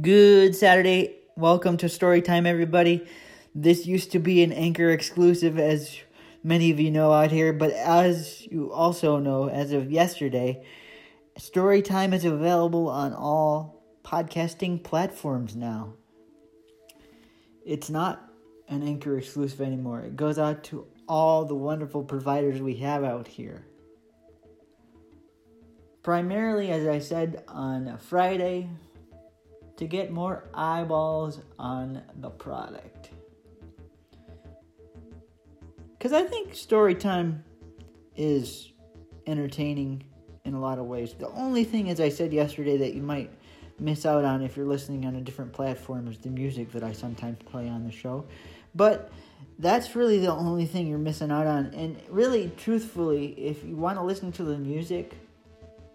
Good Saturday. Welcome to Storytime, everybody. This used to be an Anchor exclusive, as many of you know out here, but as you also know, as of yesterday, Storytime is available on all podcasting platforms now. It's not an Anchor exclusive anymore, it goes out to all the wonderful providers we have out here. Primarily, as I said on Friday, to get more eyeballs on the product. Because I think story time is entertaining in a lot of ways. The only thing, as I said yesterday, that you might miss out on if you're listening on a different platform is the music that I sometimes play on the show. But that's really the only thing you're missing out on. And really, truthfully, if you want to listen to the music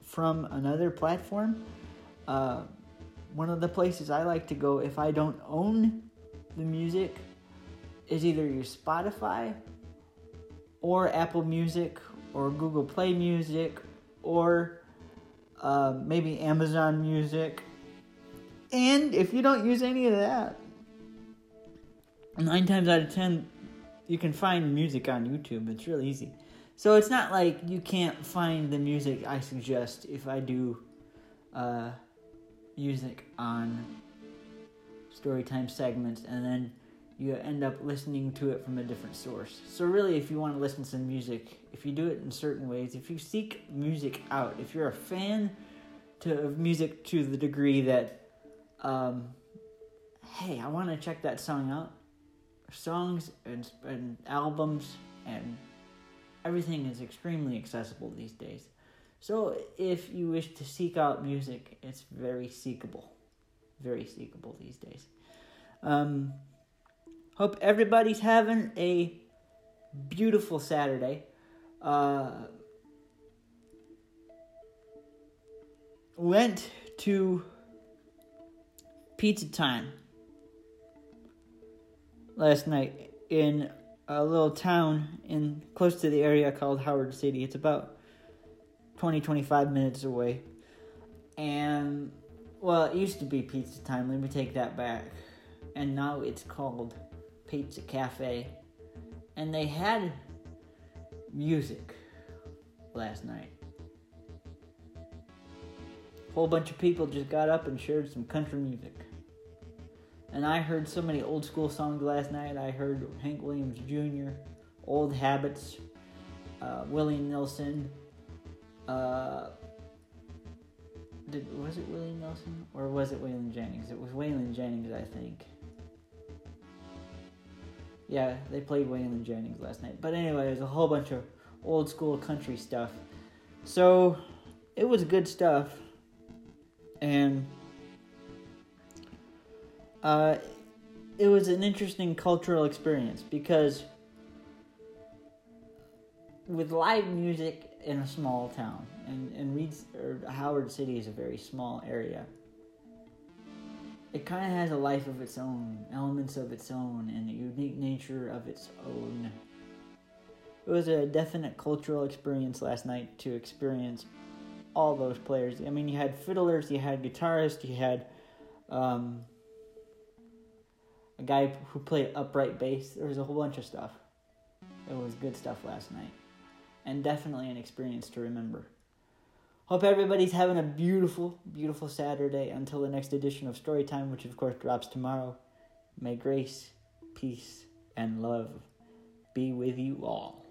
from another platform, uh, one of the places I like to go if I don't own the music is either your Spotify or Apple Music or Google Play Music or uh, maybe Amazon Music. And if you don't use any of that, nine times out of ten, you can find music on YouTube. It's really easy. So it's not like you can't find the music I suggest if I do. Uh, music on storytime segments and then you end up listening to it from a different source. So really if you want to listen to music, if you do it in certain ways, if you seek music out, if you're a fan to of music to the degree that um, hey, I want to check that song out. Songs and, and albums and everything is extremely accessible these days. So if you wish to seek out music, it's very seekable. Very seekable these days. Um, hope everybody's having a beautiful Saturday. Uh, went to pizza time last night in a little town in close to the area called Howard City. It's about 20, 25 minutes away. And, well, it used to be Pizza Time. Let me take that back. And now it's called Pizza Cafe. And they had music last night. A whole bunch of people just got up and shared some country music. And I heard so many old school songs last night. I heard Hank Williams Jr., Old Habits, uh, Willie Nelson, uh, did was it Willie Nelson or was it Waylon Jennings? It was Waylon Jennings, I think. Yeah, they played Waylon Jennings last night. But anyway, there's a whole bunch of old school country stuff. So it was good stuff, and uh, it was an interesting cultural experience because with live music in a small town, and and Reeds or Howard City is a very small area. It kind of has a life of its own, elements of its own, and a unique nature of its own. It was a definite cultural experience last night to experience all those players. I mean, you had fiddlers, you had guitarists, you had um, a guy who played upright bass. There was a whole bunch of stuff. It was good stuff last night and definitely an experience to remember. Hope everybody's having a beautiful, beautiful Saturday until the next edition of Storytime, which of course drops tomorrow. May grace, peace, and love be with you all.